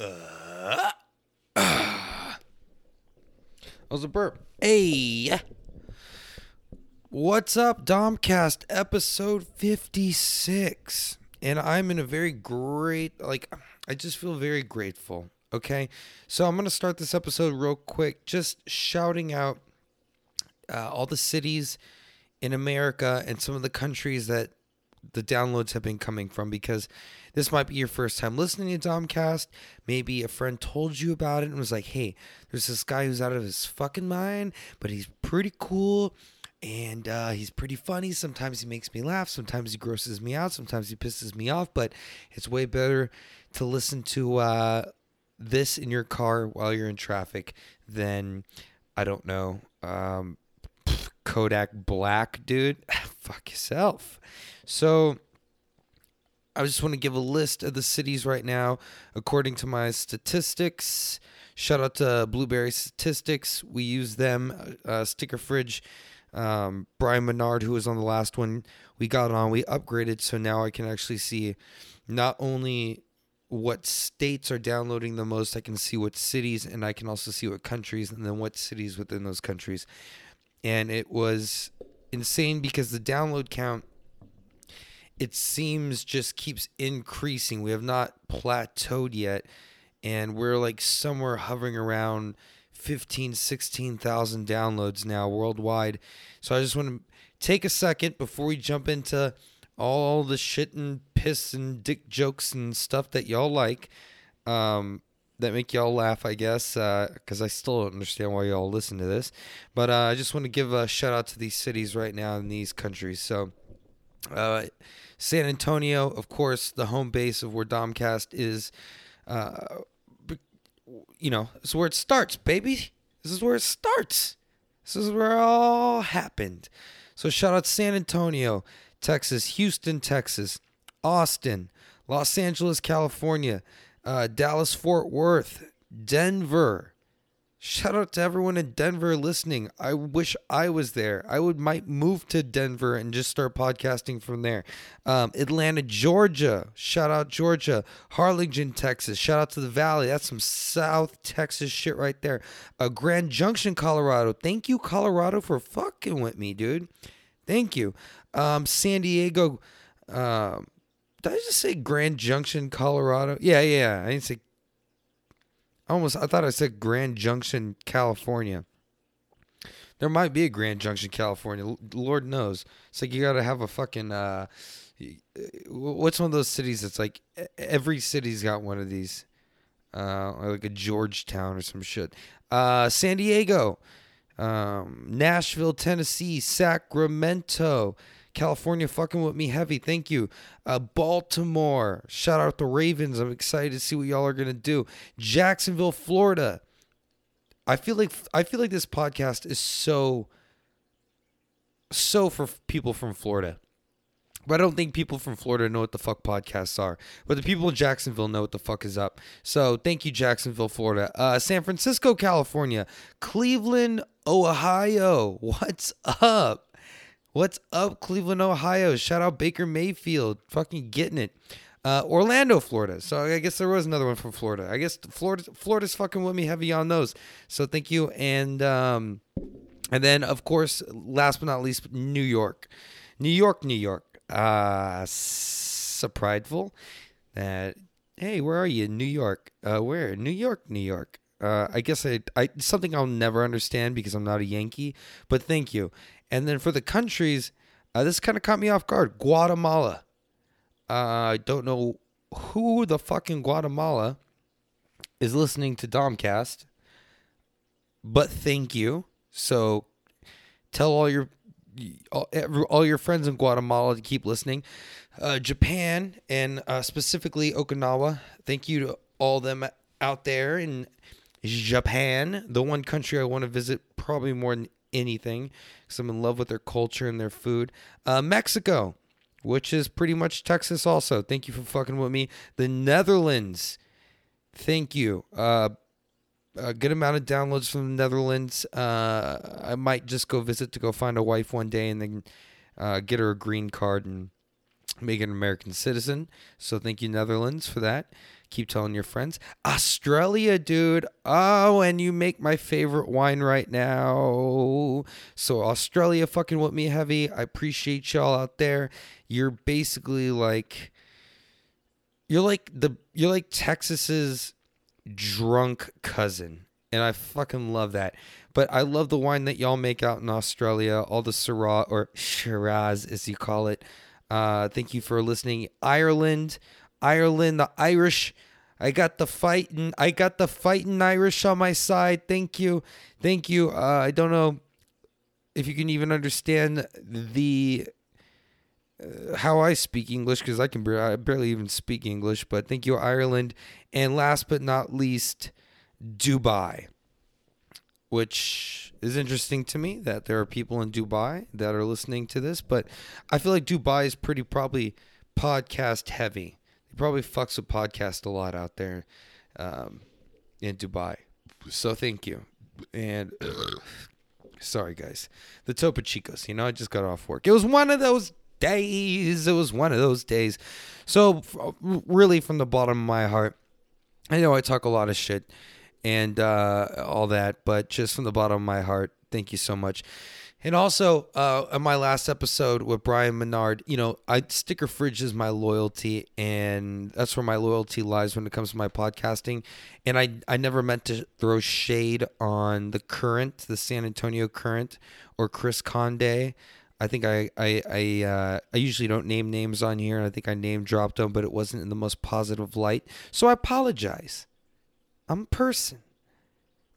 That was a burp. Hey. What's up, Domcast episode 56. And I'm in a very great, like, I just feel very grateful. Okay. So I'm going to start this episode real quick, just shouting out uh, all the cities in America and some of the countries that the downloads have been coming from because this might be your first time listening to Domcast. Maybe a friend told you about it and was like, hey, there's this guy who's out of his fucking mind, but he's pretty cool and uh, he's pretty funny. Sometimes he makes me laugh. Sometimes he grosses me out. Sometimes he pisses me off. But it's way better to listen to uh, this in your car while you're in traffic than, I don't know, um, Kodak Black, dude. Fuck yourself. So I just want to give a list of the cities right now according to my statistics. Shout out to Blubrry Statistics. We use them. Uh, Sticker Fridge. Um, Brian Menard, who was on the last one, we got on. We upgraded, so now I can actually see not only what states are downloading the most, I can see what cities, and I can also see what countries, and then what cities within those countries. And it was insane because the download count it seems just keeps increasing. We have not plateaued yet and we're like somewhere hovering around 15 16,000 downloads now worldwide. So I just want to take a second before we jump into all the shit and piss and dick jokes and stuff that y'all like um, that make y'all laugh, I guess, because uh, I still don't understand why y'all listen to this. But uh, I just want to give a shout out to these cities right now in these countries. So, uh, San Antonio, of course, the home base of where Domcast is. Uh, you know, is where it starts, baby. This is where it starts. This is where it all happened. So shout out San Antonio, Texas, Houston, Texas, Austin, Los Angeles, California, uh, Dallas, Fort Worth, Denver, Shout out to everyone in Denver listening. I wish I was there. I would might move to Denver and just start podcasting from there. Um, Atlanta, Georgia. Shout out Georgia. Harlingen, Texas. Shout out to the Valley. That's some South Texas shit right there. Uh, Grand Junction, Colorado. Thank you, Colorado, for fucking with me, dude. Thank you. Um, San Diego. Um, did I just say Grand Junction, Colorado? Yeah, yeah. I didn't say almost I thought I said Grand Junction, California. There might be a Grand Junction, California. Lord knows. It's like you got to have a fucking uh what's one of those cities that's like every city's got one of these. Uh like a Georgetown or some shit. Uh San Diego, um Nashville, Tennessee, Sacramento, California fucking with me heavy. Thank you. Uh, Baltimore. Shout out the Ravens. I'm excited to see what y'all are gonna do. Jacksonville, Florida. I feel like I feel like this podcast is so so for people from Florida. But I don't think people from Florida know what the fuck podcasts are. But the people in Jacksonville know what the fuck is up. So thank you, Jacksonville, Florida. Uh, San Francisco, California. Cleveland, Ohio. What's up? What's up, Cleveland, Ohio? Shout out Baker Mayfield. Fucking getting it. Uh, Orlando, Florida. So I guess there was another one from Florida. I guess Florida, Florida's fucking with me heavy on those. So thank you. And um, and then of course, last but not least, New York, New York, New York. Uh, so prideful that hey, where are you? New York. Uh, where? New York, New York. Uh, I guess I, I something I'll never understand because I'm not a Yankee. But thank you. And then for the countries, uh, this kind of caught me off guard. Guatemala. Uh, I don't know who the fucking Guatemala is listening to Domcast, but thank you. So tell all your all, all your friends in Guatemala to keep listening. Uh, Japan and uh, specifically Okinawa. Thank you to all them out there in Japan, the one country I want to visit probably more than anything because I'm in love with their culture and their food. Uh, Mexico, which is pretty much Texas, also. Thank you for fucking with me. The Netherlands, thank you. Uh, a good amount of downloads from the Netherlands. Uh, I might just go visit to go find a wife one day and then uh, get her a green card and make an American citizen. So thank you, Netherlands, for that. Keep telling your friends. Australia, dude. Oh, and you make my favorite wine right now. So, Australia fucking with me heavy. I appreciate y'all out there. You're basically like, you're like the, you're like Texas's drunk cousin. And I fucking love that. But I love the wine that y'all make out in Australia, all the Syrah or Shiraz, as you call it. Uh, thank you for listening. Ireland, Ireland, the Irish. I got the fighting. I got the fighting Irish on my side. Thank you, thank you. Uh, I don't know if you can even understand the uh, how I speak English because I can I barely even speak English. But thank you, Ireland, and last but not least, Dubai, which is interesting to me that there are people in Dubai that are listening to this. But I feel like Dubai is pretty probably podcast heavy. Probably fucks with podcast a lot out there um, in Dubai. So thank you. And sorry, guys. The Topo Chicos, you know, I just got off work. It was one of those days. It was one of those days. So, really, from the bottom of my heart, I know I talk a lot of shit and uh, all that, but just from the bottom of my heart, thank you so much. And also, uh, in my last episode with Brian Menard, you know, I sticker fridge is my loyalty, and that's where my loyalty lies when it comes to my podcasting. And I, I never meant to throw shade on the current, the San Antonio current, or Chris Conde. I think I I I, uh, I usually don't name names on here, and I think I name dropped them, but it wasn't in the most positive light. So I apologize. I'm a person.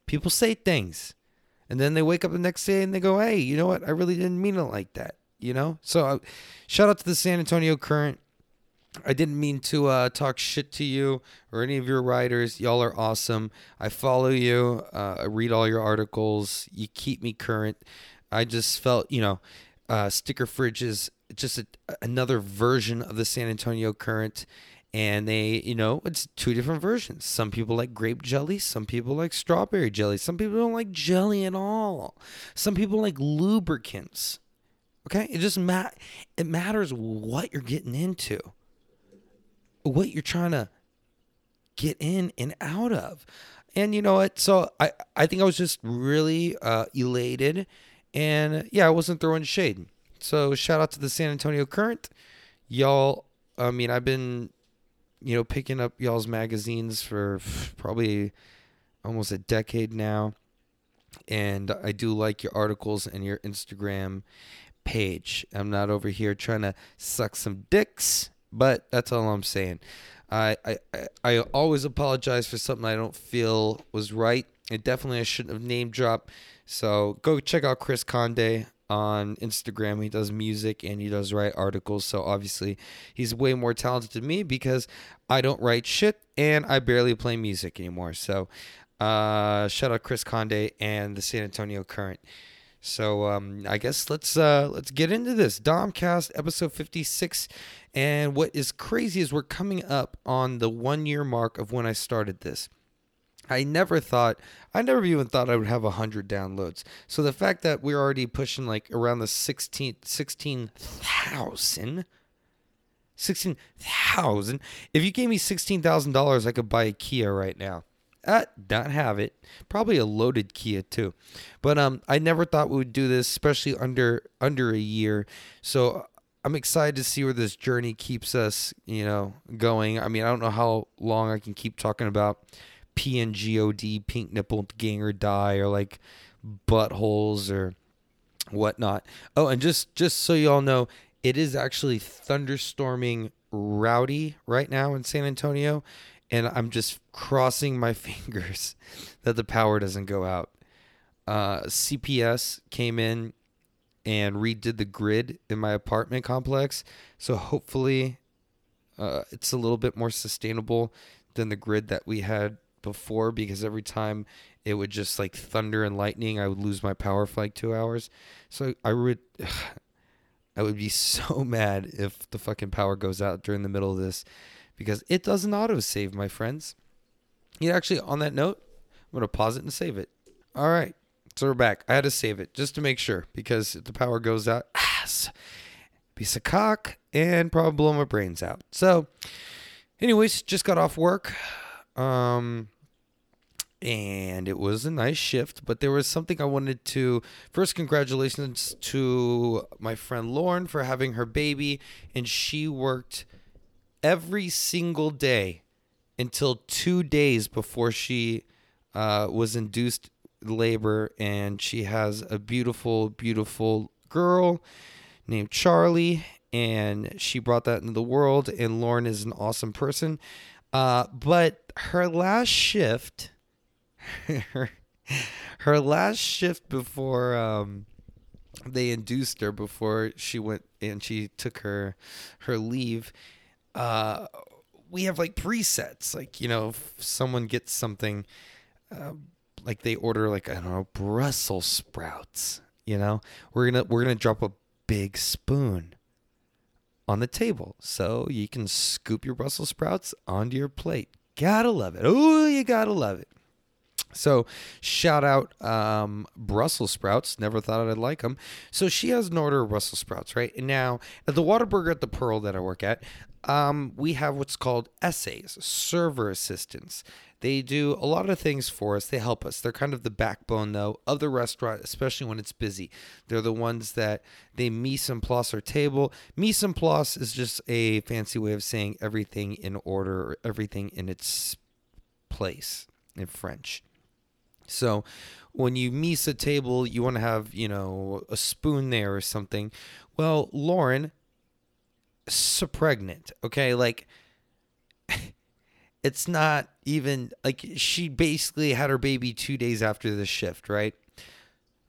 People say things. And then they wake up the next day and they go, hey, you know what? I really didn't mean it like that. You know? So uh, shout out to the San Antonio Current. I didn't mean to uh, talk shit to you or any of your writers. Y'all are awesome. I follow you. Uh, I read all your articles. You keep me current. I just felt, you know, uh, Sticker Fridge is just a, another version of the San Antonio Current and they you know it's two different versions. Some people like grape jelly some people like strawberry jelly some people don't like jelly at all. Some people like lubricants okay? It just ma- it matters what you're getting into what you're trying to get in and out of. And you know what? So i i think i was just really uh elated and yeah i wasn't throwing shade. So shout out to the san antonio current. Y'all i mean i've been you know, picking up y'all's magazines for probably almost a decade now. And I do like your articles and your Instagram page. I'm not over here trying to suck some dicks, but that's all I'm saying. I, I, I always apologize for something I don't feel was right. And definitely I shouldn't have name dropped. So go check out Chris Conde on Instagram. He does music and he does write articles. So obviously, he's way more talented than me because I don't write shit and I barely play music anymore. So, uh, shout out Chris Conde and the San Antonio Current. So um, I guess let's uh, let's get into this Domcast episode 56. And what is crazy is we're coming up on the one year mark of when I started this. I never thought, I never even thought I would have 100 downloads. So the fact that we're already pushing like around the 16, 16,000, 16,000. If you gave me $16,000, I could buy a Kia right now. Uh, not have it. Probably a loaded Kia too. But um, I never thought we would do this, especially under under a year. So I'm excited to see where this journey keeps us, you know, going. I mean, I don't know how long I can keep talking about PNGOD, pink nipple gang or die, or like buttholes or whatnot. Oh, and just just so you all know, it is actually thunderstorming rowdy right now in San Antonio, and I'm just crossing my fingers that the power doesn't go out. Uh, CPS came in and redid the grid in my apartment complex, so hopefully uh, it's a little bit more sustainable than the grid that we had before because every time it would just like thunder and lightning, I would lose my power for like two hours. So I would, I would be so mad if the fucking power goes out during the middle of this because it doesn't auto save, my friends. Know, actually, on that note, I'm gonna pause it and save it. All right, so we're back. I had to save it just to make sure because if the power goes out, ass, piece of cock, and probably blow my brains out. So anyways, just got off work. Um, and it was a nice shift, but there was something I wanted to first congratulations to my friend Lauren for having her baby and she worked every single day until 2 days before she uh, was induced labor and she has a beautiful beautiful girl named Charlie and she brought that into the world and Lauren is an awesome person. Uh, but her last shift her, her last shift before um, they induced her before she went and she took her her leave uh, we have like presets. Like you know if someone gets something uh, like they order like i don't know brussels sprouts you know? We're gonna we're gonna drop a big spoon on the table so you can scoop your brussels sprouts onto your plate. Gotta love it. Oh you gotta love it so shout out um, Brussels sprouts. Never thought I'd like them. So she has an order of Brussels sprouts, right? And now at the Whataburger at the Pearl that I work at, um, we have what's called essays, server assistants. They do a lot of things for us. They help us. They're kind of the backbone, though, of the restaurant, especially when it's busy. They're the ones that they mise en place our table. Mise en place is just a fancy way of saying everything in order or everything in its place in French. So when you mise a table, you want to have, you know, a spoon there or something. Well, Lauren, so pregnant, okay? Like, it's not even like she basically had her baby two days after the shift, right?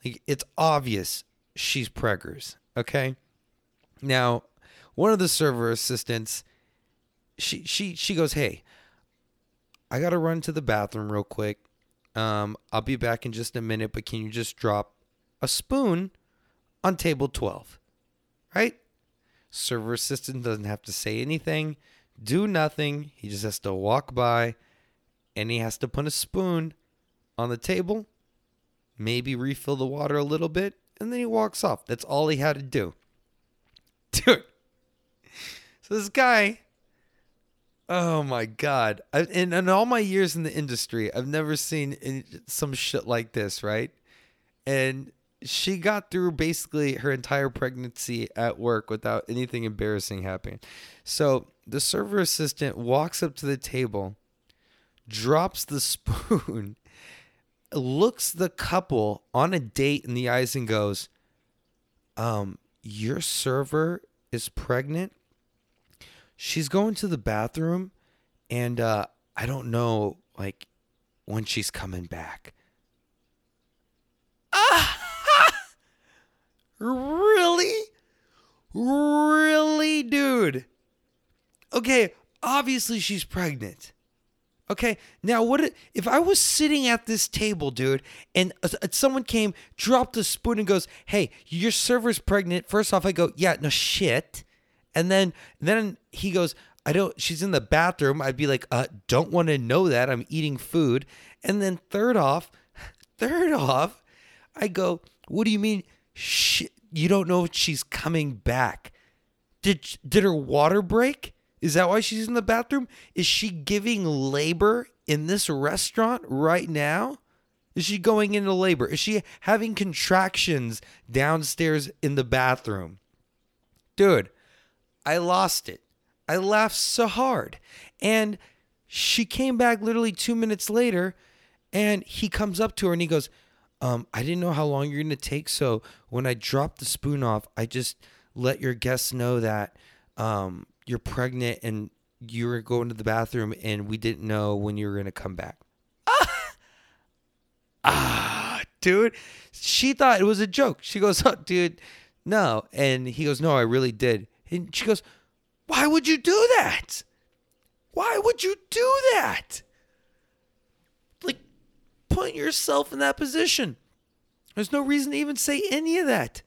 Like, it's obvious she's preggers, okay? Now, one of the server assistants, she she she goes, "Hey, I got to run to the bathroom real quick. Um, I'll be back in just a minute, but can you just drop a spoon on table 12? Right? Server assistant doesn't have to say anything, do nothing. He just has to walk by and he has to put a spoon on the table, maybe refill the water a little bit, and then he walks off. That's all he had to do. Dude. So this guy Oh my god! I, in in all my years in the industry, I've never seen any, some shit like this, right? And she got through basically her entire pregnancy at work without anything embarrassing happening. So the server assistant walks up to the table, drops the spoon, looks the couple on a date in the eyes, and goes, "Um, your server is pregnant." She's going to the bathroom and uh I don't know like when she's coming back. Really? Really, dude? Okay, obviously she's pregnant. Okay, now what if I was sitting at this table, dude, and someone came, dropped a spoon, and goes, "Hey, your server's pregnant." First off, I go, "Yeah, no shit." And then then he goes, I don't she's in the bathroom. I'd be like, uh, don't want to know that. I'm eating food. And then third off, third off, I go, what do you mean she, you don't know if she's coming back? Did did her water break? Is that why she's in the bathroom? Is she giving labor in this restaurant right now? Is she going into labor? Is she having contractions downstairs in the bathroom? Dude, I lost it. I laughed so hard. And she came back literally two minutes later and he comes up to her and he goes, um, I didn't know how long you're going to take. So when I dropped the spoon off, I just let your guests know that um, you're pregnant and you were going to the bathroom and we didn't know when you were going to come back. Ah! dude. She thought it was a joke. She goes, oh, dude, no. And he goes, no, I really did. And she goes, Why would you do that? Why would you do that? Like, put yourself in that position. There's no reason to even say any of that.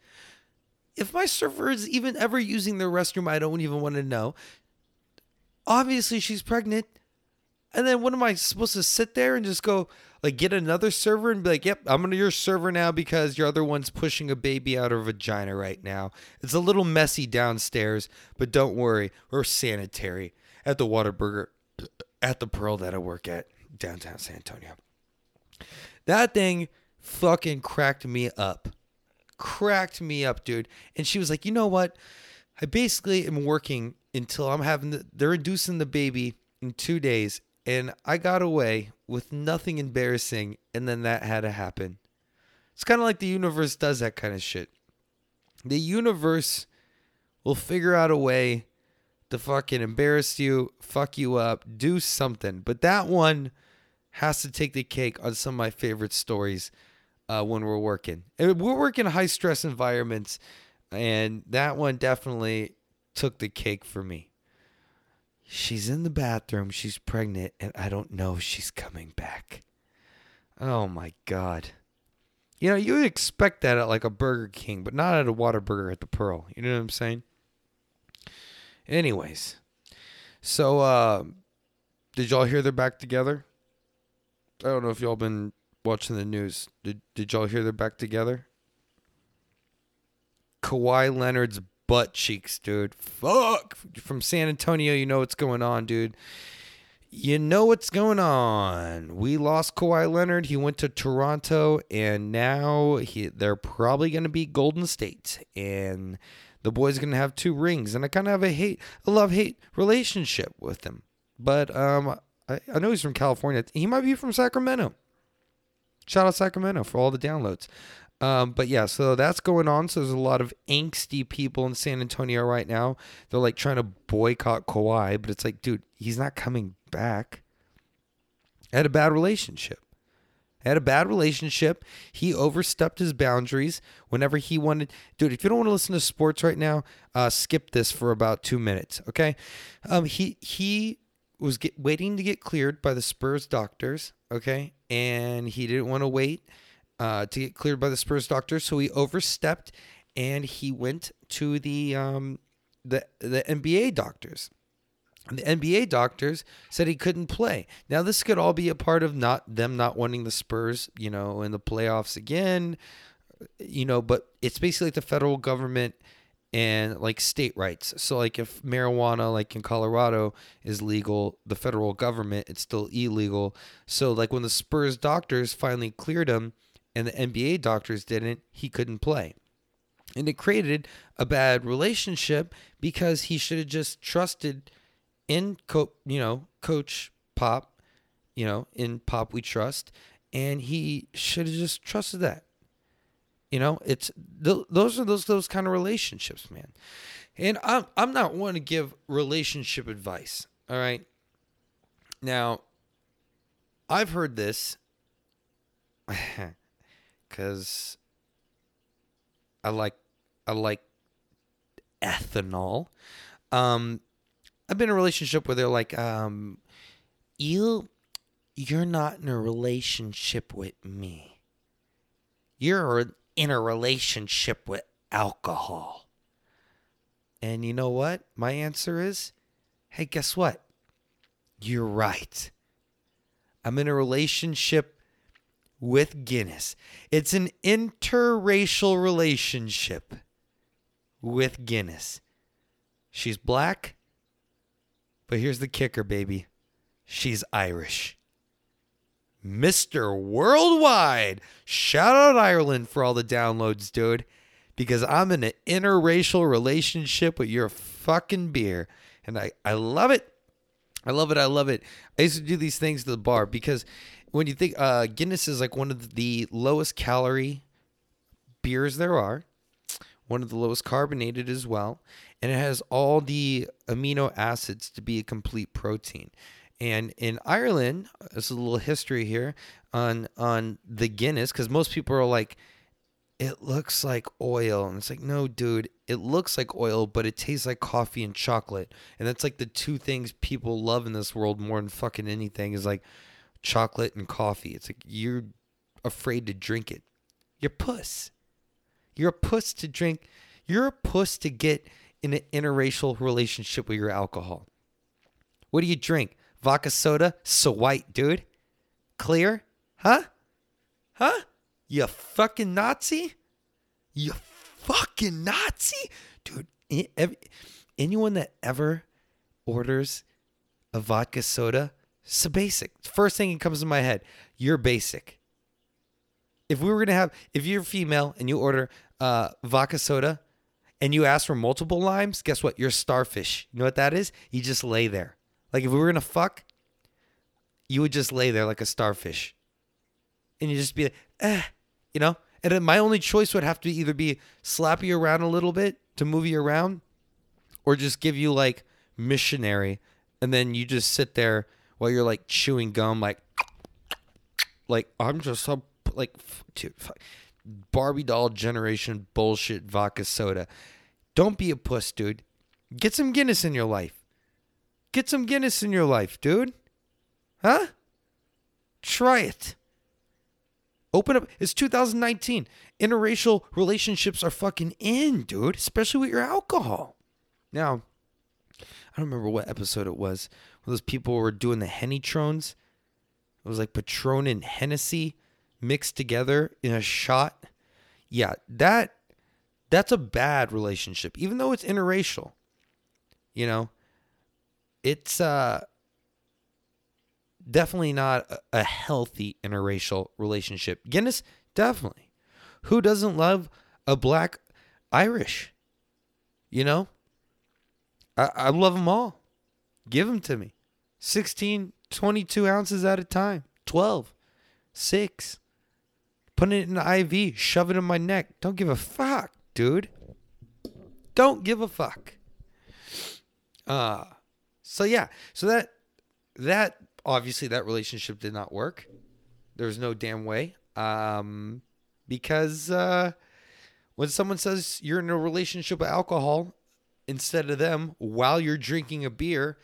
If my server is even ever using the restroom, I don't even want to know. Obviously, she's pregnant. And then what am I supposed to sit there and just go, like get another server and be like, "Yep, I'm gonna your server now because your other one's pushing a baby out of vagina right now." It's a little messy downstairs, but don't worry, we're sanitary at the Whataburger at the Pearl that I work at downtown San Antonio. That thing fucking cracked me up. Cracked me up, dude. And she was like, you know what? I basically am working until I'm having the, they're inducing the baby in two days. And I got away with nothing embarrassing. And then that had to happen. It's kind of like the universe does that kind of shit. The universe will figure out a way to fucking embarrass you, fuck you up, do something. But that one has to take the cake on some of my favorite stories uh, when we're working. And we're working high stress environments, and that one definitely took the cake for me. She's in the bathroom, she's pregnant, and I don't know she's coming back. Oh my God. You know, you would expect that at like a Burger King, but not at a Whataburger at the Pearl. You know what I'm saying? Anyways, so uh, did y'all hear they're back together? I don't know if y'all been watching the news. Did did y'all hear they're back together? Kawhi Leonard's butt cheeks, dude. Fuck. From San Antonio, you know what's going on, dude. You know what's going on. We lost Kawhi Leonard. He went to Toronto, and now he, they're probably going to be Golden State. And the boy's going to have two rings. And I kind of have a hate, a love hate relationship with him. But um, I, I know he's from California. He might be from Sacramento. Shout out Sacramento for all the downloads. Um, but yeah, so that's going on. So there's a lot of angsty people in San Antonio right now. They're like trying to boycott Kawhi, but it's like, dude, he's not coming back. Had a bad relationship. Had a bad relationship. He overstepped his boundaries whenever he wanted. Dude, if you don't want to listen to sports right now, uh, skip this for about two minutes. Okay. Um, he he was get, waiting to get cleared by the Spurs doctors. Okay, and he didn't want to wait uh, to get cleared by the Spurs doctor, so he overstepped and he went to the um, the the NBA doctors. And the NBA doctors said he couldn't play. Now this could all be a part of not them not wanting the Spurs, you know, in the playoffs again, you know. But it's basically like the federal government and like state rights. So like if marijuana like in Colorado is legal, the federal government it's still illegal. So like when the Spurs doctors finally cleared him and the NBA doctors didn't, he couldn't play. And it created a bad relationship because he should have just trusted in co- you know, coach Pop, you know, in Pop we trust, and he should have just trusted that. You know, it's th- those are those those kind of relationships, man. And I'm I'm not one to give relationship advice. All right. Now, I've heard this because I like I like ethanol. Um, I've been in a relationship where they're like, um, you you're not in a relationship with me. You're in a relationship with alcohol. And you know what? My answer is, hey, guess what? You're right. I'm in a relationship with Guinness. It's an interracial relationship with Guinness. She's black, but here's the kicker, baby. She's Irish. Mr. Worldwide. Shout out Ireland for all the downloads, dude. Because I'm in an interracial relationship with your fucking beer. And I, I love it. I love it. I love it. I used to do these things to the bar because when you think uh, Guinness is like one of the lowest calorie beers there are, one of the lowest carbonated as well, and it has all the amino acids to be a complete protein. And in Ireland, there's a little history here on on the Guinness because most people are like, it looks like oil, and it's like, no, dude, it looks like oil, but it tastes like coffee and chocolate, and that's like the two things people love in this world more than fucking anything is like chocolate and coffee. It's like you're afraid to drink it. You're puss. You're a puss to drink. You're a puss to get in an interracial relationship with your alcohol. What do you drink? Vodka soda? So white, dude. Clear? Huh? Huh? You fucking Nazi? You fucking Nazi? Dude, anyone that ever orders a vodka soda, so basic. First thing that comes to my head, you're basic. If we were gonna have, if you're female and you order uh, vodka soda, and you ask for multiple limes, guess what? You're starfish. You know what that is? You just lay there. Like if we were gonna fuck, you would just lay there like a starfish, and you just be like, eh, you know. And my only choice would have to either be slap you around a little bit to move you around, or just give you like missionary, and then you just sit there while you're like chewing gum, like, like I'm just so like, dude, fuck. Barbie doll generation bullshit vodka soda. Don't be a puss, dude. Get some Guinness in your life. Get some Guinness in your life, dude. Huh? Try it. Open up. It's 2019. Interracial relationships are fucking in, dude, especially with your alcohol. Now, I don't remember what episode it was those people were doing the Hennytrones. It was like Patron and Hennessy mixed together in a shot. Yeah, that that's a bad relationship, even though it's interracial. You know, it's uh definitely not a, a healthy interracial relationship. Guinness, definitely. Who doesn't love a black Irish? You know, I, I love them all. Give them to me. 16, 22 ounces at a time. 12, 6. Put it in the IV, shove it in my neck. Don't give a fuck, dude. Don't give a fuck. Uh so yeah, so that that obviously that relationship did not work. There was no damn way. Um because uh when someone says you're in a relationship with alcohol instead of them while you're drinking a beer,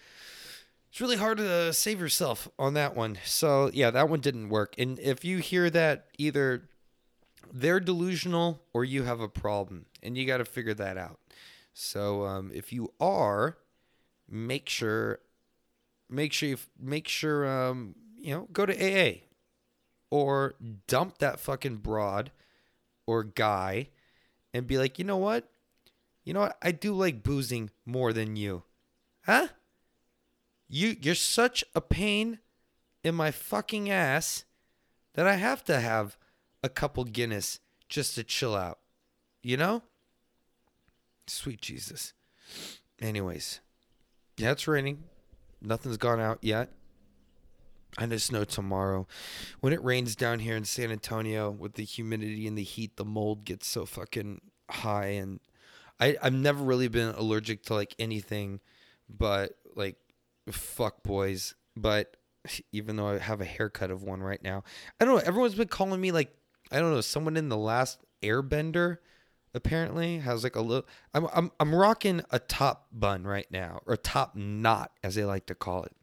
it's really hard to save yourself on that one. So yeah, that one didn't work. And if you hear that, either they're delusional or you have a problem, and you got to figure that out. So um, if you are, make sure, make sure you make sure um, you know go to AA, or dump that fucking broad, or guy, and be like, you know what, you know what, I do like boozing more than you, huh? You you're such a pain in my fucking ass that I have to have a couple Guinness just to chill out. You know? Sweet Jesus. Anyways, yeah, it's raining. Nothing's gone out yet. I know tomorrow when it rains down here in San Antonio with the humidity and the heat, the mold gets so fucking high and I, I've never really been allergic to like anything but like fuck boys, but even though I have a haircut of one right now, I don't know. Everyone's been calling me like I don't know. Someone in the last Airbender apparently has like a little. I'm I'm I'm rocking a top bun right now, or top knot as they like to call it,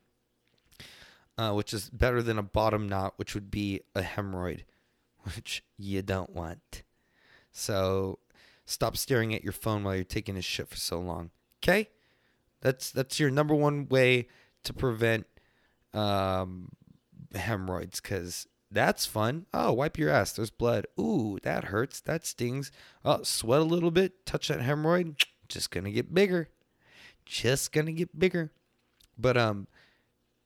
uh, which is better than a bottom knot, which would be a hemorrhoid, which you don't want. So stop staring at your phone while you're taking a shit for so long. Okay. That's that's your number one way to prevent um, hemorrhoids because that's fun. Oh, wipe your ass. There's blood. Ooh, that hurts. That stings. Oh, sweat a little bit. Touch that hemorrhoid. Just gonna get bigger. Just gonna get bigger. But um,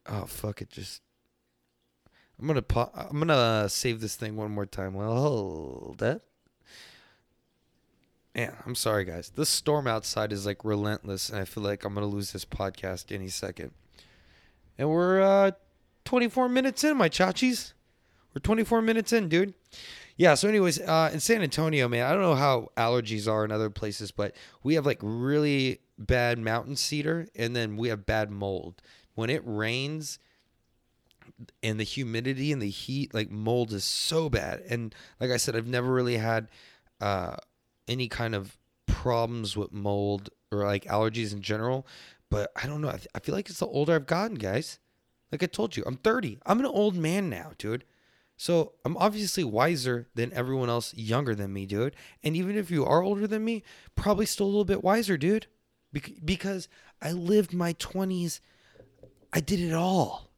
oh fuck it. Just I'm gonna pa- I'm gonna save this thing one more time. Well, hold up. Man, I'm sorry, guys. This storm outside is like relentless, and I feel like I'm gonna lose this podcast any second. And we're uh, 24 minutes in, my chachis. We're 24 minutes in, dude. Yeah. So, anyways, uh, in San Antonio, man, I don't know how allergies are in other places, but we have like really bad mountain cedar, and then we have bad mold. When it rains, and the humidity and the heat, like mold is so bad. And like I said, I've never really had. Uh, any kind of problems with mold or like allergies in general. But I don't know. I, th- I feel like it's the older I've gotten, guys. Like I told you, I'm 30. I'm an old man now, dude. So I'm obviously wiser than everyone else younger than me, dude. And even if you are older than me, probably still a little bit wiser, dude. Be- because I lived my 20s, I did it all.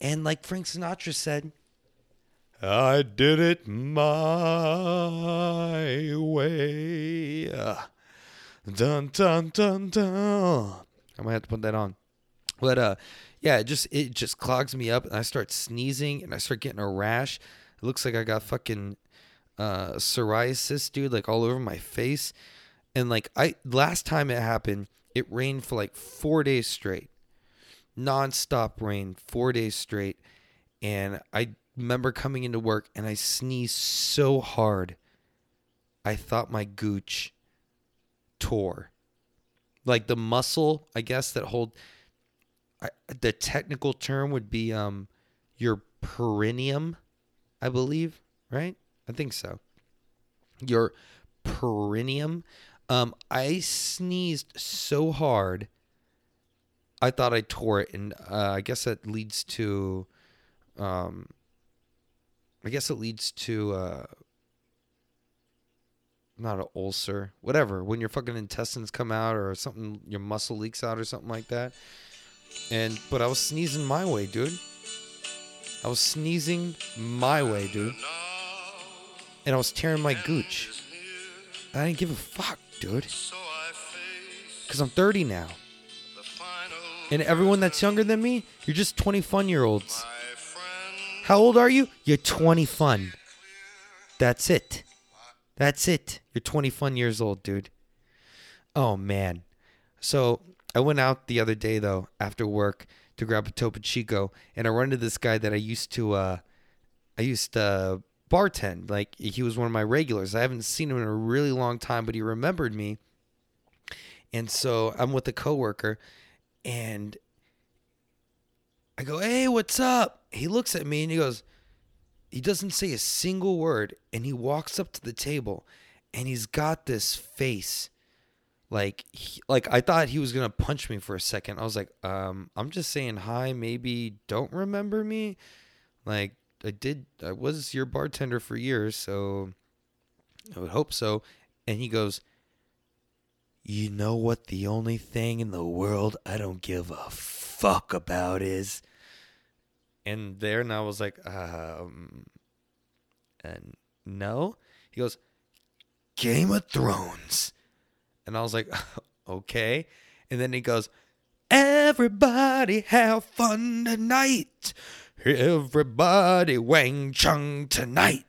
And like Frank Sinatra said, I did it my way. Dun dun dun dun. I might have to put that on. But uh, yeah, it just it just clogs me up, and I start sneezing, and I start getting a rash. It looks like I got fucking uh, psoriasis, dude, like all over my face. And like I last time it happened, it rained for like four days straight, nonstop rain, four days straight. And I remember coming into work and I sneezed so hard, I thought my gooch tore. Like the muscle, I guess that hold. I, the technical term would be um, your perineum, I believe, right? I think so. Your perineum. Um, I sneezed so hard, I thought I tore it, and uh, I guess that leads to, um, I guess it leads to, uh, not an ulcer, whatever. When your fucking intestines come out or something, your muscle leaks out or something like that. And but I was sneezing my way, dude. I was sneezing my way, dude and I was tearing my gooch. I didn't give a fuck, dude. Because I'm 30 now. And everyone that's younger than me, you're just 20 fun year olds. How old are you? You're 20 fun. That's it. That's it. You're 20 fun years old, dude. Oh, man. So I went out the other day, though, after work to grab a Topo Chico, and I run into this guy that I used to, uh, I used to bartend. Like he was one of my regulars. I haven't seen him in a really long time, but he remembered me. And so I'm with a coworker and I go, "Hey, what's up?" He looks at me and he goes, he doesn't say a single word and he walks up to the table and he's got this face like he, like I thought he was going to punch me for a second. I was like, "Um, I'm just saying hi, maybe don't remember me." Like I did I was your bartender for years, so I would hope so. And he goes, You know what the only thing in the world I don't give a fuck about is and there and I was like, um and no. He goes, Game of Thrones. And I was like, okay. And then he goes, Everybody have fun tonight. Everybody Wang Chung tonight.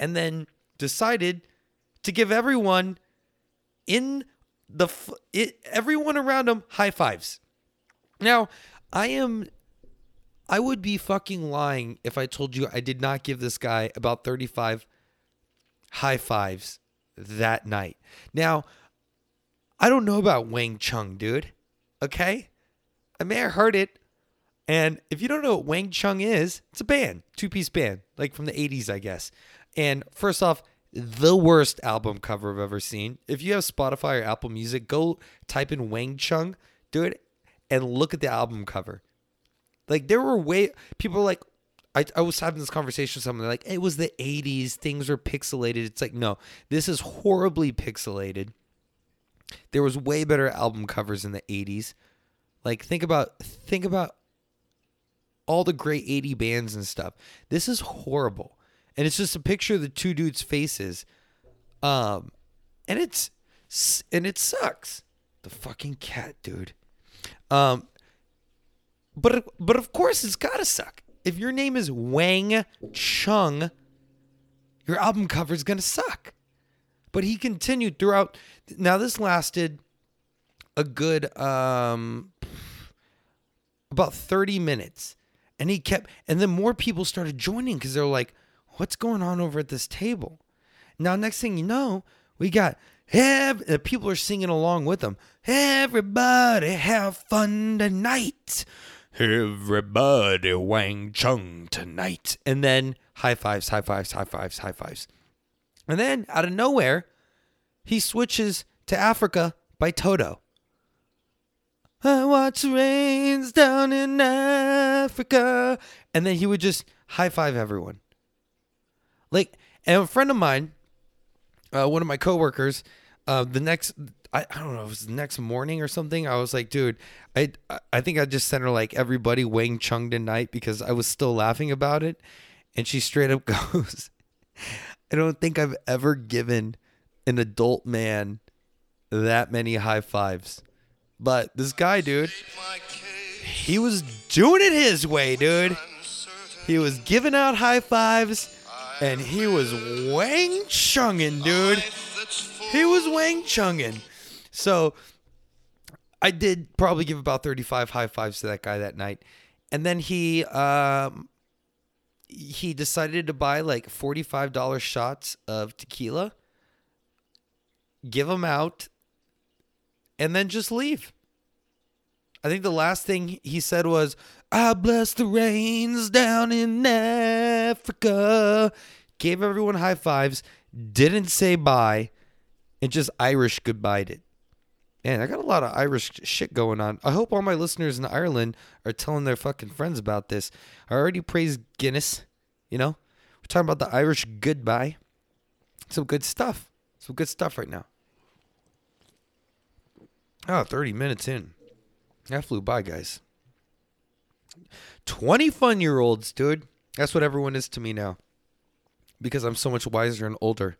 And then decided to give everyone in the it, everyone around him high fives. Now, I am I would be fucking lying if I told you I did not give this guy about 35 high fives that night. Now, I don't know about Wang Chung, dude. Okay? I may have heard it and if you don't know what Wang Chung is, it's a band, two piece band, like from the 80s, I guess. And first off, the worst album cover I've ever seen. If you have Spotify or Apple Music, go type in Wang Chung, do it, and look at the album cover. Like there were way people like I, I was having this conversation with someone like it was the 80s, things were pixelated. It's like no, this is horribly pixelated. There was way better album covers in the 80s. Like think about think about all the great 80 bands and stuff. This is horrible. And it's just a picture of the two dudes' faces. Um and it's and it sucks. The fucking cat, dude. Um but but of course it's got to suck. If your name is Wang Chung, your album cover is to suck. But he continued throughout now this lasted a good um about 30 minutes and he kept, and then more people started joining because they're like, what's going on over at this table? Now, next thing you know, we got people are singing along with them. Everybody have fun tonight. Everybody Wang Chung tonight. And then high fives, high fives, high fives, high fives. And then out of nowhere, he switches to Africa by Toto. I watch rains down in Africa. And then he would just high five everyone. Like, and a friend of mine, uh, one of my coworkers, uh, the next, I, I don't know, it was next morning or something. I was like, dude, I, I think I just sent her like everybody Wang Chung tonight because I was still laughing about it. And she straight up goes, I don't think I've ever given an adult man that many high fives. But this guy, dude, he was doing it his way, dude. He was giving out high fives and he was Wang Chungin, dude. He was Wang Chungin. So I did probably give about 35 high fives to that guy that night. And then he um he decided to buy like $45 shots of tequila, give them out, and then just leave. I think the last thing he said was, I bless the rains down in Africa. Gave everyone high fives, didn't say bye, and just Irish goodbyed it. Man, I got a lot of Irish shit going on. I hope all my listeners in Ireland are telling their fucking friends about this. I already praised Guinness, you know? We're talking about the Irish goodbye. Some good stuff. Some good stuff right now. Oh, 30 minutes in. That flew by, guys. 20 fun year olds, dude. That's what everyone is to me now. Because I'm so much wiser and older.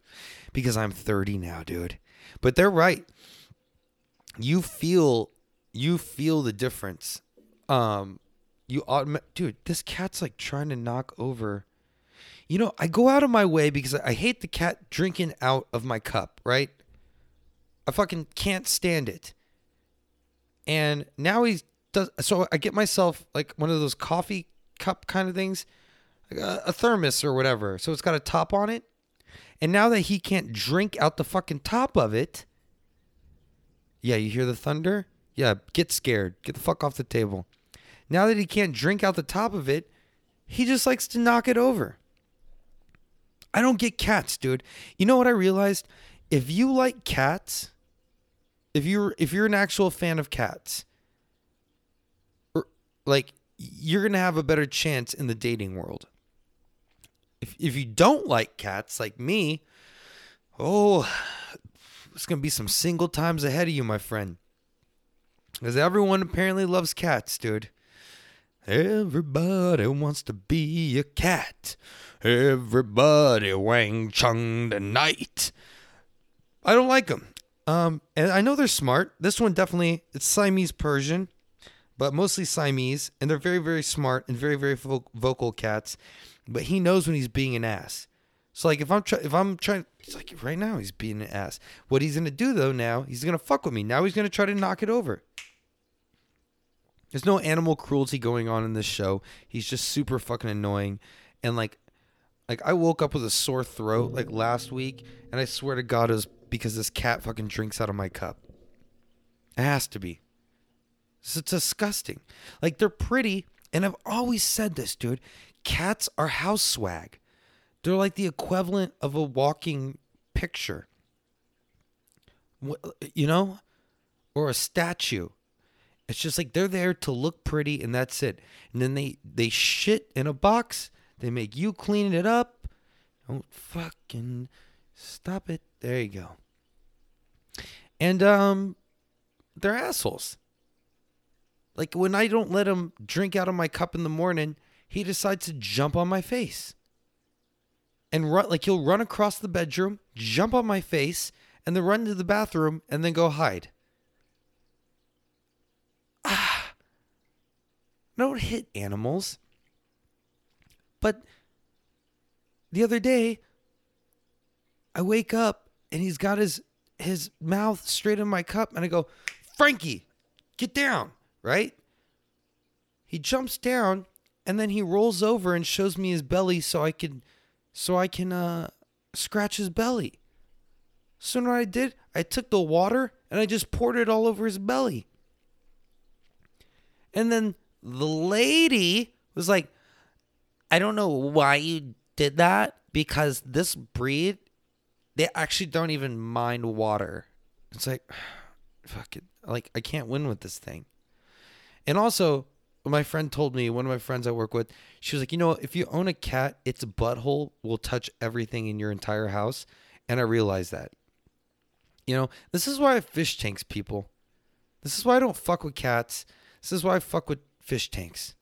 Because I'm 30 now, dude. But they're right you feel you feel the difference. Um, you dude, this cat's like trying to knock over. You know, I go out of my way because I hate the cat drinking out of my cup, right? I fucking can't stand it. And now he's does so I get myself like one of those coffee cup kind of things, like a, a thermos or whatever. So it's got a top on it. And now that he can't drink out the fucking top of it, yeah, you hear the thunder? Yeah, get scared. Get the fuck off the table. Now that he can't drink out the top of it, he just likes to knock it over. I don't get cats, dude. You know what I realized? If you like cats, if you're if you're an actual fan of cats, or like you're gonna have a better chance in the dating world. If if you don't like cats, like me, oh, it's to be some single times ahead of you, my friend. Because everyone apparently loves cats, dude. Everybody wants to be a cat. Everybody Wang Chung tonight. I don't like them. Um, and I know they're smart. This one definitely, it's Siamese Persian, but mostly Siamese. And they're very, very smart and very, very vo- vocal cats. But he knows when he's being an ass. So like if I'm trying, if I'm trying, like right now he's being an ass. What he's gonna do though now, he's gonna fuck with me. Now he's gonna try to knock it over. There's no animal cruelty going on in this show. He's just super fucking annoying, and like, like I woke up with a sore throat like last week, and I swear to God it was because this cat fucking drinks out of my cup. It has to be. It's disgusting. Like they're pretty, and I've always said this, dude. Cats are house swag. They're like the equivalent of a walking picture. You know? Or a statue. It's just like they're there to look pretty and that's it. And then they they shit in a box. They make you clean it up. Don't fucking stop it. There you go. And um they're assholes. Like when I don't let him drink out of my cup in the morning, he decides to jump on my face and run like he'll run across the bedroom, jump on my face, and then run to the bathroom and then go hide. Ah. Don't hit animals. But the other day I wake up and he's got his his mouth straight in my cup and I go, "Frankie, get down." Right? He jumps down and then he rolls over and shows me his belly so I can so I can uh, scratch his belly. So what I did, I took the water and I just poured it all over his belly. And then the lady was like, I don't know why you did that because this breed, they actually don't even mind water. It's like, fuck it. Like, I can't win with this thing. And also, my friend told me, one of my friends I work with, she was like, you know, if you own a cat, its butthole will touch everything in your entire house. And I realized that. You know, this is why I fish tanks, people. This is why I don't fuck with cats. This is why I fuck with fish tanks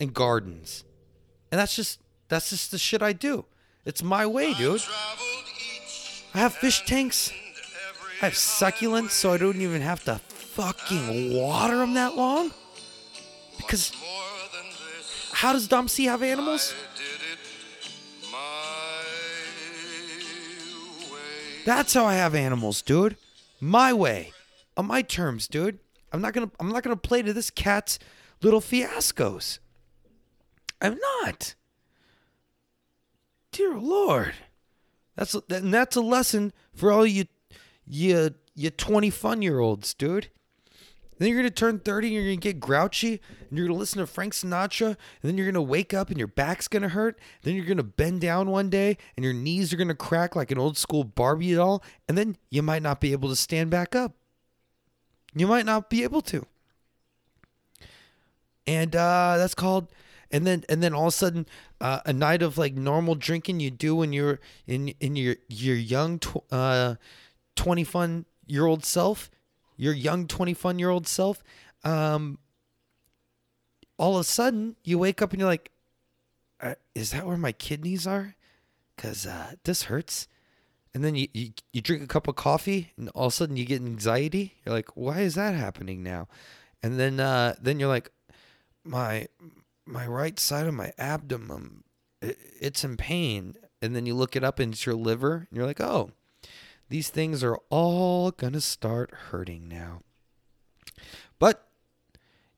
and gardens. And that's just that's just the shit I do. It's my way, dude. I have fish tanks. I have succulents, so I don't even have to fucking water them that long. Because how does Dom C have animals? That's how I have animals, dude. My way, on my terms, dude. I'm not gonna. I'm not gonna play to this cat's little fiascos. I'm not. Dear Lord, that's and that's a lesson for all you, you, you 20 fun year olds, dude. Then you're gonna turn 30 and you're gonna get grouchy and you're gonna listen to Frank Sinatra, and then you're gonna wake up and your back's gonna hurt. Then you're gonna bend down one day and your knees are gonna crack like an old school Barbie doll, and then you might not be able to stand back up. You might not be able to. And uh, that's called and then and then all of a sudden uh, a night of like normal drinking you do when you're in in your your young tw- uh, 20 fun year old self your young 20 fun year old self um, all of a sudden you wake up and you're like uh, is that where my kidneys are? Because uh, this hurts. And then you, you you drink a cup of coffee and all of a sudden you get anxiety. You're like why is that happening now? And then uh, then you're like my my right side of my abdomen it, it's in pain. And then you look it up and it's your liver and you're like oh these things are all gonna start hurting now. But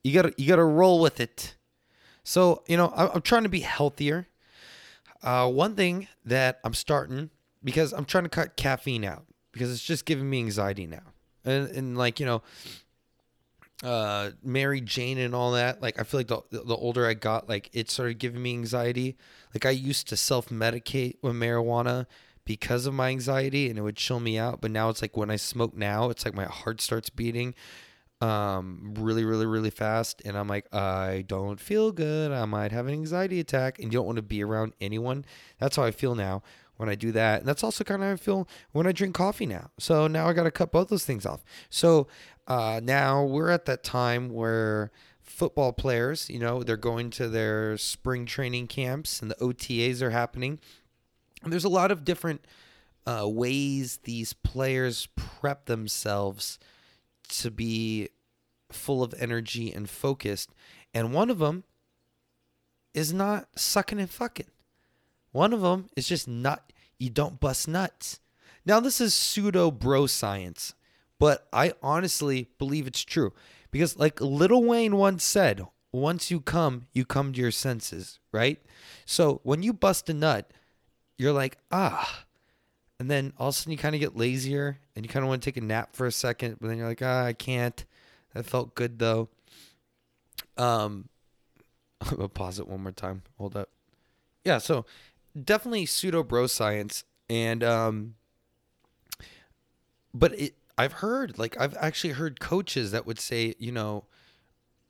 you gotta you gotta roll with it. So you know i'm, I'm trying to be healthier. Uh, one thing that i'm starting because i'm trying to cut caffeine out because it's just giving me anxiety now. And, and like you know uh Mary Jane and all that like I feel like the the older I got like it started giving me anxiety. Like I used to self-medicate with marijuana because of my anxiety and it would chill me out but now it's like when I smoke now it's like my heart starts beating um really really really fast and I'm like I don't feel good I might have an anxiety attack and you don't want to be around anyone that's how I feel now when I do that. And that's also kind of how I feel when I drink coffee now. So now I got to cut both those things off. So uh, now we're at that time where football players, you know, they're going to their spring training camps and the OTAs are happening. There's a lot of different uh, ways these players prep themselves to be full of energy and focused. And one of them is not sucking and fucking. One of them is just not, you don't bust nuts. Now, this is pseudo bro science, but I honestly believe it's true because, like Lil Wayne once said, once you come, you come to your senses, right? So when you bust a nut, you're like, ah. And then all of a sudden you kind of get lazier and you kind of want to take a nap for a second, but then you're like, ah, I can't. That felt good though. Um, I'm gonna pause it one more time. Hold up. Yeah, so definitely pseudo bro science and um but it I've heard like I've actually heard coaches that would say, you know,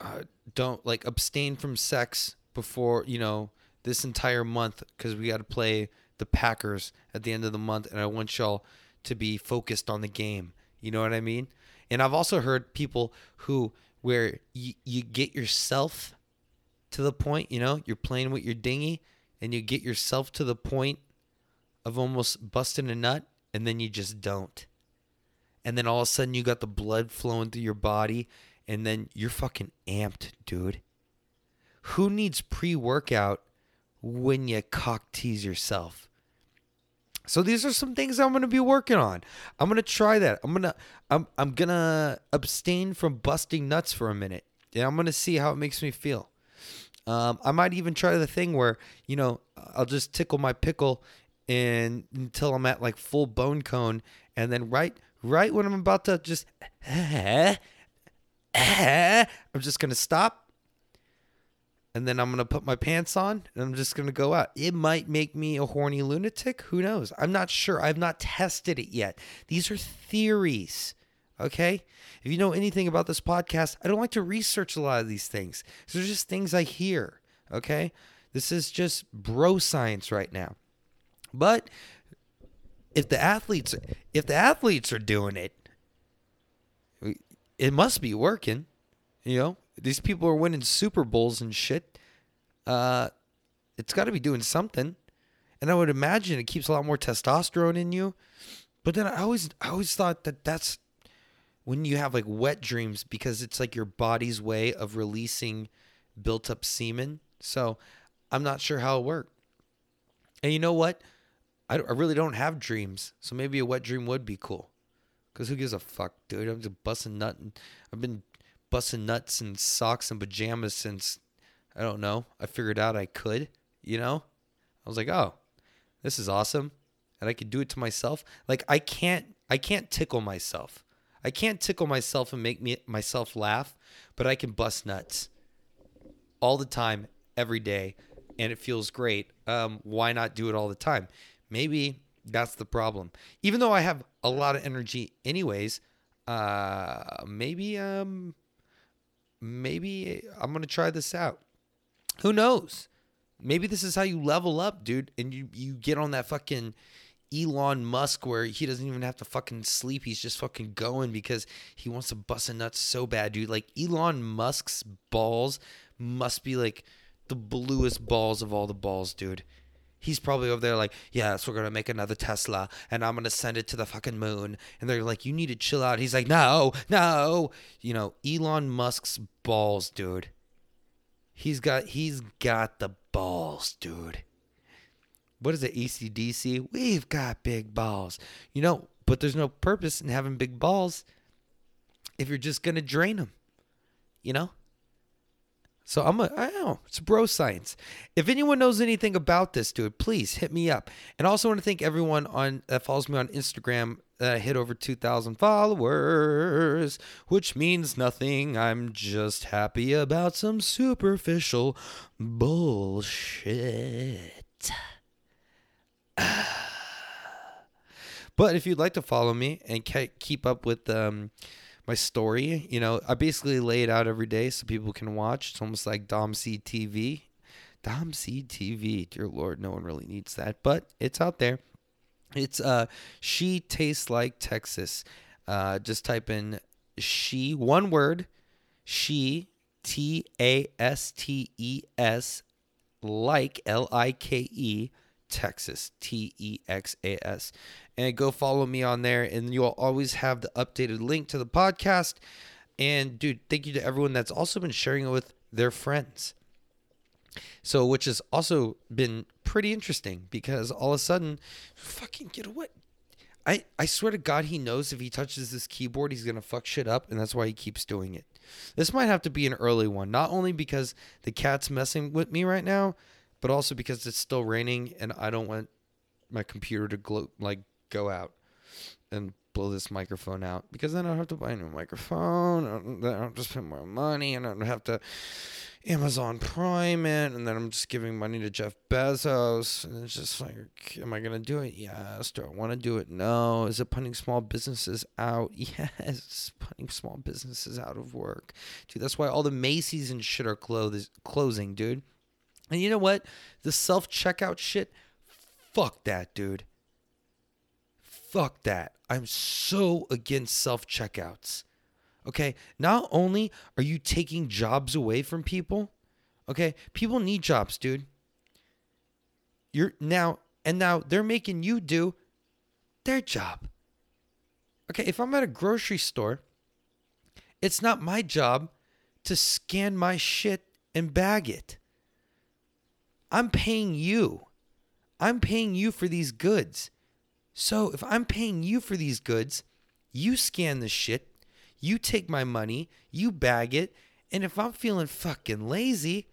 uh, don't like abstain from sex before, you know, this entire month cuz we got to play the Packers at the end of the month and I want y'all to be focused on the game. You know what I mean? And I've also heard people who where you, you get yourself to the point, you know, you're playing with your dinghy and you get yourself to the point of almost busting a nut and then you just don't. And then all of a sudden you got the blood flowing through your body and then you're fucking amped, dude. Who needs pre-workout when you cock tease yourself? So these are some things I'm going to be working on. I'm going to try that. I'm going to I'm I'm going to abstain from busting nuts for a minute. And I'm going to see how it makes me feel. Um, I might even try the thing where you know I'll just tickle my pickle and until I'm at like full bone cone, and then right right when I'm about to just I'm just gonna stop, and then I'm gonna put my pants on and I'm just gonna go out. It might make me a horny lunatic. Who knows? I'm not sure. I've not tested it yet. These are theories. Okay? If you know anything about this podcast, I don't like to research a lot of these things. These are just things I hear. Okay? This is just bro science right now. But if the athletes if the athletes are doing it, it must be working. You know, these people are winning Super Bowls and shit. Uh, it's got to be doing something. And I would imagine it keeps a lot more testosterone in you. But then I always I always thought that that's when you have like wet dreams because it's like your body's way of releasing built up semen. So I'm not sure how it worked. And you know what? I, I really don't have dreams. So maybe a wet dream would be cool. Because who gives a fuck, dude? I'm just busting nut. And, I've been busting nuts and socks and pajamas since, I don't know. I figured out I could, you know? I was like, oh, this is awesome. And I could do it to myself. Like I can't I can't tickle myself. I can't tickle myself and make me myself laugh, but I can bust nuts all the time, every day, and it feels great. Um, why not do it all the time? Maybe that's the problem. Even though I have a lot of energy, anyways, uh, maybe um, maybe I'm gonna try this out. Who knows? Maybe this is how you level up, dude, and you you get on that fucking Elon Musk where he doesn't even have to fucking sleep. He's just fucking going because he wants to bust a nut so bad, dude. Like Elon Musk's balls must be like the bluest balls of all the balls, dude. He's probably over there like, yes, we're gonna make another Tesla and I'm gonna send it to the fucking moon. And they're like, you need to chill out. He's like, no, no. You know, Elon Musk's balls, dude. He's got he's got the balls, dude what is it, AC/DC? We've got big balls. You know, but there's no purpose in having big balls if you're just to drain them, you know? So I'm a, I don't know, it's bro science. If anyone knows anything about this, dude, please hit me up. And I also want to thank everyone on that follows me on Instagram that uh, hit over 2,000 followers, which means nothing. I'm just happy about some superficial bullshit. but if you'd like to follow me and keep up with um, my story, you know, I basically lay it out every day so people can watch. It's almost like Dom C TV. Dom C TV. Dear Lord, no one really needs that, but it's out there. It's uh, she tastes like Texas. Uh, just type in she one word, she T A S T E S like L I K E Texas, T E X A S. And go follow me on there, and you'll always have the updated link to the podcast. And dude, thank you to everyone that's also been sharing it with their friends. So, which has also been pretty interesting because all of a sudden, fucking get away. I, I swear to God, he knows if he touches this keyboard, he's going to fuck shit up, and that's why he keeps doing it. This might have to be an early one, not only because the cat's messing with me right now, but also because it's still raining and I don't want my computer to glow, like go out and blow this microphone out because then I don't have to buy a new microphone. I don't, I don't to spend more money and I don't have to Amazon Prime it. And then I'm just giving money to Jeff Bezos. And it's just like, am I going to do it? Yes. Do I want to do it? No. Is it putting small businesses out? Yes. Putting small businesses out of work. Dude, that's why all the Macy's and shit are closing, dude. And you know what? The self checkout shit, fuck that, dude. Fuck that. I'm so against self checkouts. Okay. Not only are you taking jobs away from people, okay, people need jobs, dude. You're now, and now they're making you do their job. Okay. If I'm at a grocery store, it's not my job to scan my shit and bag it. I'm paying you. I'm paying you for these goods. So if I'm paying you for these goods, you scan the shit, you take my money, you bag it, and if I'm feeling fucking lazy,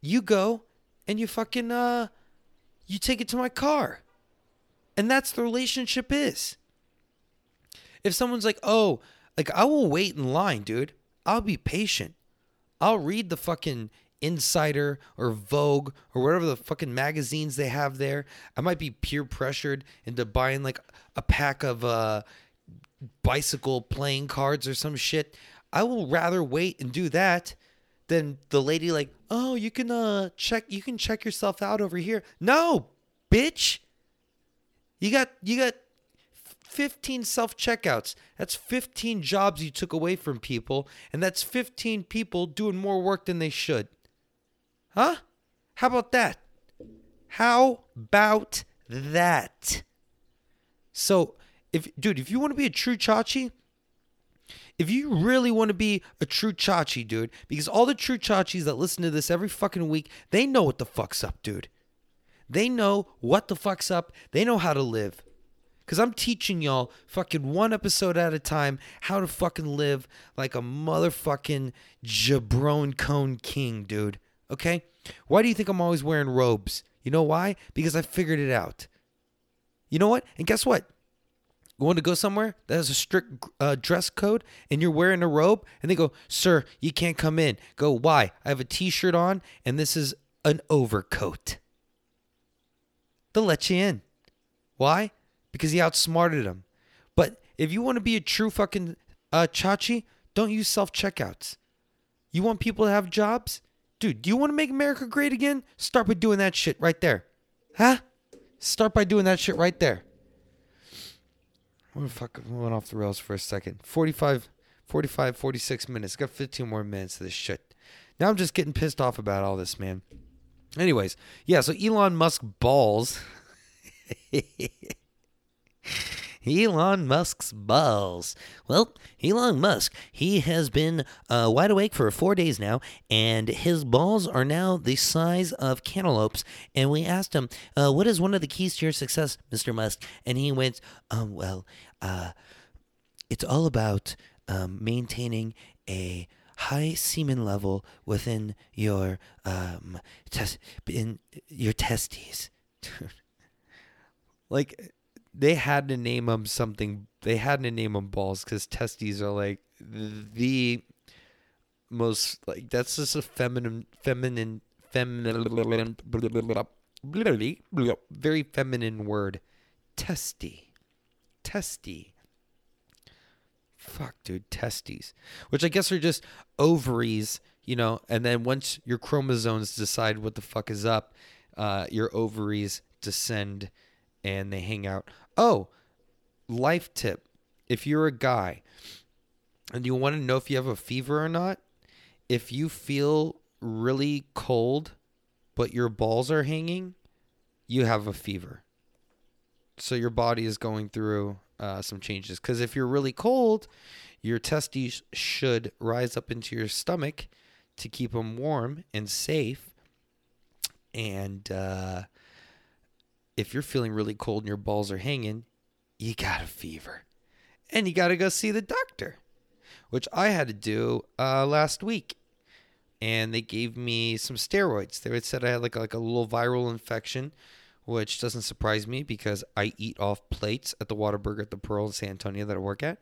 you go and you fucking uh you take it to my car. And that's the relationship is. If someone's like, "Oh, like I will wait in line, dude. I'll be patient. I'll read the fucking Insider or Vogue or whatever the fucking magazines they have there. I might be peer pressured into buying like a pack of uh, bicycle playing cards or some shit. I will rather wait and do that than the lady like, oh, you can uh check you can check yourself out over here. No, bitch. You got you got 15 self checkouts. That's 15 jobs you took away from people, and that's 15 people doing more work than they should. Huh? How about that? How about that? So, if dude, if you want to be a true chachi, if you really want to be a true chachi, dude, because all the true chachis that listen to this every fucking week, they know what the fuck's up, dude. They know what the fuck's up. They know how to live. Because I'm teaching y'all fucking one episode at a time how to fucking live like a motherfucking jabron cone king, dude. Okay? Why do you think I'm always wearing robes? You know why? Because I figured it out. You know what? And guess what? You want to go somewhere that has a strict uh, dress code and you're wearing a robe and they go, Sir, you can't come in. Go, why? I have a t shirt on and this is an overcoat. They'll let you in. Why? Because he outsmarted them. But if you want to be a true fucking uh, chachi, don't use self checkouts. You want people to have jobs? Dude, do you want to make America great again? Start by doing that shit right there. Huh? Start by doing that shit right there. What the fuck went off the rails for a second. 45, 45, 46 minutes. Got 15 more minutes of this shit. Now I'm just getting pissed off about all this, man. Anyways, yeah, so Elon Musk balls. Elon Musk's balls. Well, Elon Musk, he has been uh, wide awake for four days now, and his balls are now the size of cantaloupes. And we asked him, uh, What is one of the keys to your success, Mr. Musk? And he went, um, Well, uh, it's all about um, maintaining a high semen level within your um tes- in your testes. like they had to name them something. They had to name them balls because testes are like the most like that's just a feminine, feminine, feminine, very feminine word. Testy, testy. Fuck, dude, testes, which I guess are just ovaries, you know. And then once your chromosomes decide what the fuck is up, uh, your ovaries descend and they hang out. Oh, life tip. If you're a guy and you want to know if you have a fever or not, if you feel really cold but your balls are hanging, you have a fever. So your body is going through uh, some changes. Because if you're really cold, your testes should rise up into your stomach to keep them warm and safe. And uh, if you're feeling really cold and your balls are hanging, you got a fever. And you got to go see the doctor, which I had to do uh, last week. And they gave me some steroids. They said I had like, like a little viral infection, which doesn't surprise me because I eat off plates at the Whataburger at the Pearl in San Antonio that I work at.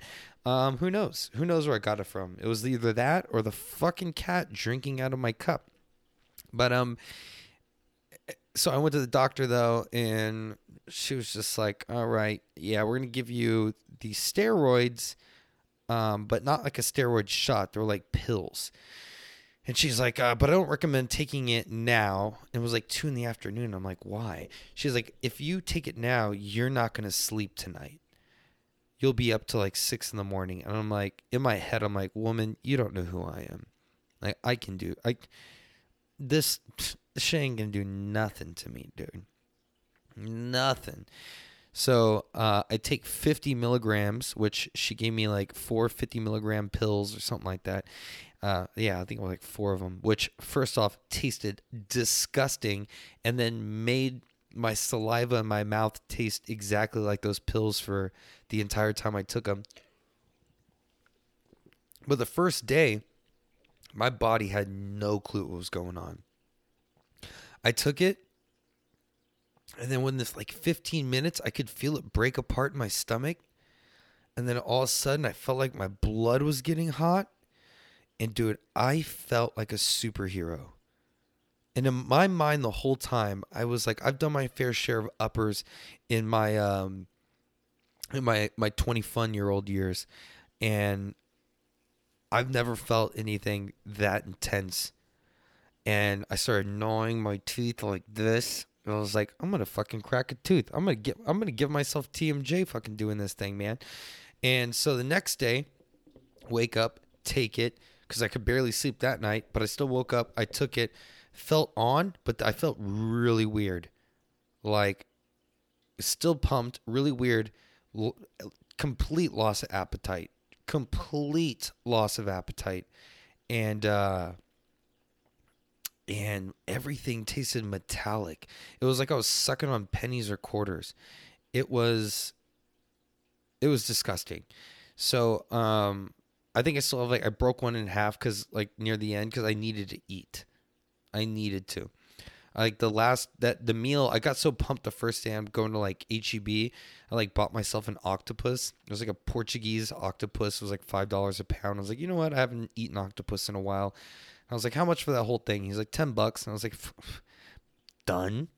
Um, who knows? Who knows where I got it from? It was either that or the fucking cat drinking out of my cup. But um, so I went to the doctor though, and she was just like, "All right, yeah, we're gonna give you these steroids, um, but not like a steroid shot. They're like pills." And she's like, uh, "But I don't recommend taking it now." It was like two in the afternoon. I'm like, "Why?" She's like, "If you take it now, you're not gonna sleep tonight. You'll be up to like six in the morning." And I'm like, in my head, I'm like, "Woman, you don't know who I am. Like, I can do I." This she ain't gonna do nothing to me, dude. Nothing. So uh, I take 50 milligrams, which she gave me like four 50 milligram pills or something like that. Uh, yeah, I think it was like four of them, which first off tasted disgusting and then made my saliva in my mouth taste exactly like those pills for the entire time I took them. But the first day, my body had no clue what was going on. I took it, and then when this like 15 minutes, I could feel it break apart in my stomach. And then all of a sudden, I felt like my blood was getting hot. And dude, I felt like a superhero. And in my mind, the whole time, I was like, I've done my fair share of uppers in my um in my my 20 fun year old years, and I've never felt anything that intense and I started gnawing my teeth like this. And I was like, I'm gonna fucking crack a tooth. I'm gonna get. I'm gonna give myself TMJ fucking doing this thing, man. And so the next day, wake up, take it because I could barely sleep that night, but I still woke up. I took it, felt on, but I felt really weird, like still pumped, really weird, l- complete loss of appetite, complete loss of appetite, and uh, and everything tasted metallic. It was like I was sucking on pennies or quarters. It was it was disgusting. So um, I think I still have like I broke one in half because like near the end because I needed to eat. I needed to. Like the last that the meal, I got so pumped the first day I'm going to like HEB. I like bought myself an octopus. It was like a Portuguese octopus. It was like five dollars a pound. I was like, you know what? I haven't eaten octopus in a while. I was like, how much for that whole thing? He's like, ten bucks. And I was like, done.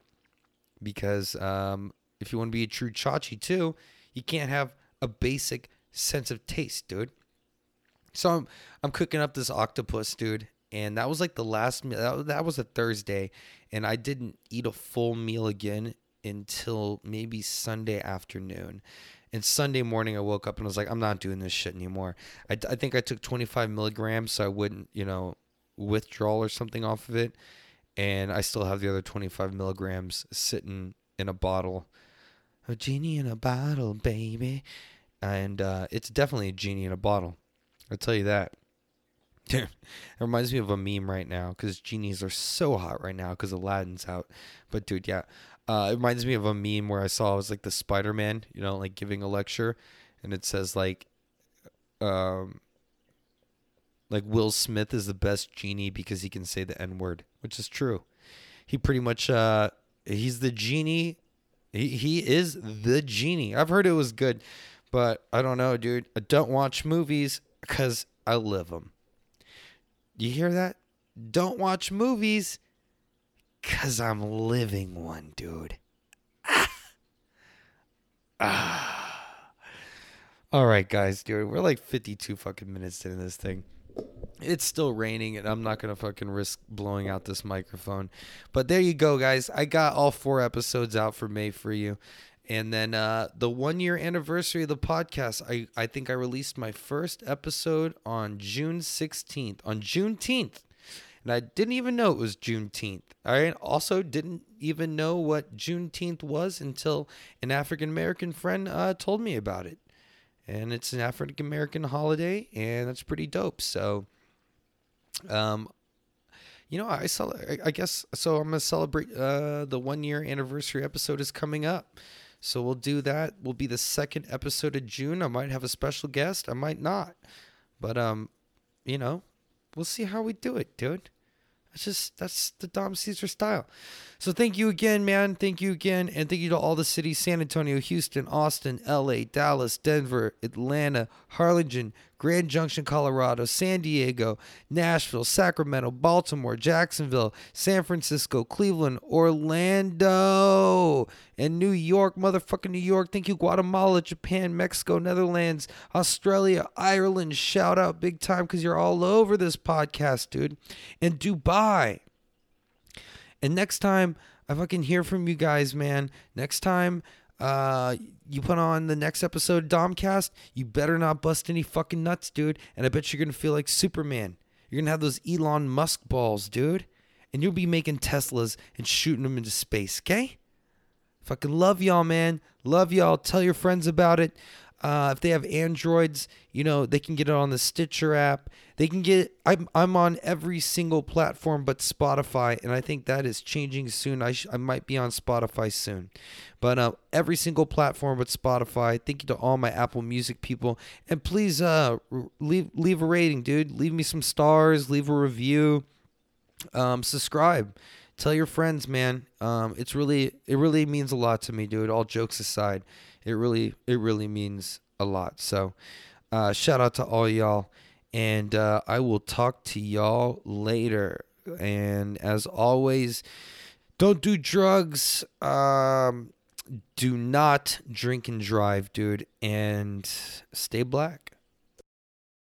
Because um, if you want to be a true chachi too, you can't have a basic sense of taste, dude. So I'm I'm cooking up this octopus, dude, and that was like the last meal. That, that was a Thursday, and I didn't eat a full meal again until maybe Sunday afternoon. And Sunday morning, I woke up and was like, I'm not doing this shit anymore. I, I think I took 25 milligrams so I wouldn't, you know, withdrawal or something off of it. And I still have the other 25 milligrams sitting in a bottle. A genie in a bottle, baby. And uh, it's definitely a genie in a bottle. I'll tell you that. it reminds me of a meme right now because genies are so hot right now because Aladdin's out. But dude, yeah, uh, it reminds me of a meme where I saw it was like the Spider Man, you know, like giving a lecture, and it says like, um, like Will Smith is the best genie because he can say the N word, which is true. He pretty much, uh, he's the genie. He he is the genie. I've heard it was good, but I don't know, dude. I don't watch movies because I live them. You hear that? Don't watch movies because I'm living one, dude. Ah. ah. All right, guys, dude. We're like 52 fucking minutes into this thing. It's still raining, and I'm not to fucking risk blowing out this microphone. But there you go, guys. I got all four episodes out for May for you. And then uh, the one year anniversary of the podcast, I, I think I released my first episode on June 16th, on Juneteenth. And I didn't even know it was Juneteenth. I also didn't even know what Juneteenth was until an African American friend uh, told me about it. And it's an African American holiday, and that's pretty dope. So, um, you know, I saw. I guess so. I'm gonna celebrate. Uh, the one year anniversary episode is coming up. So we'll do that. Will be the second episode of June. I might have a special guest. I might not. But um, you know, we'll see how we do it, dude. That's just that's the Dom Caesar style. So thank you again, man. Thank you again, and thank you to all the cities: San Antonio, Houston, Austin, L.A., Dallas, Denver, Atlanta, Harlingen, Grand Junction, Colorado, San Diego, Nashville, Sacramento, Baltimore, Jacksonville, San Francisco, Cleveland, Orlando, and New York, motherfucking New York. Thank you, Guatemala, Japan, Mexico, Netherlands, Australia, Ireland. Shout out big time because you're all over this podcast, dude. And Dubai. And next time I fucking hear from you guys, man. Next time uh, you put on the next episode Domcast, you better not bust any fucking nuts, dude. And I bet you're gonna feel like Superman. You're gonna have those Elon Musk balls, dude. And you'll be making Teslas and shooting them into space, okay? Fucking love y'all, man. Love y'all. Tell your friends about it. Uh, if they have Androids, you know they can get it on the Stitcher app. They can get. I'm I'm on every single platform but Spotify, and I think that is changing soon. I sh- I might be on Spotify soon, but uh, every single platform but Spotify. Thank you to all my Apple Music people, and please uh leave leave a rating, dude. Leave me some stars. Leave a review. Um, subscribe. Tell your friends, man. Um, it's really it really means a lot to me, dude. All jokes aside it really it really means a lot. So uh, shout out to all y'all, and uh, I will talk to y'all later. And as always, don't do drugs. Um, do not drink and drive, dude, and stay black.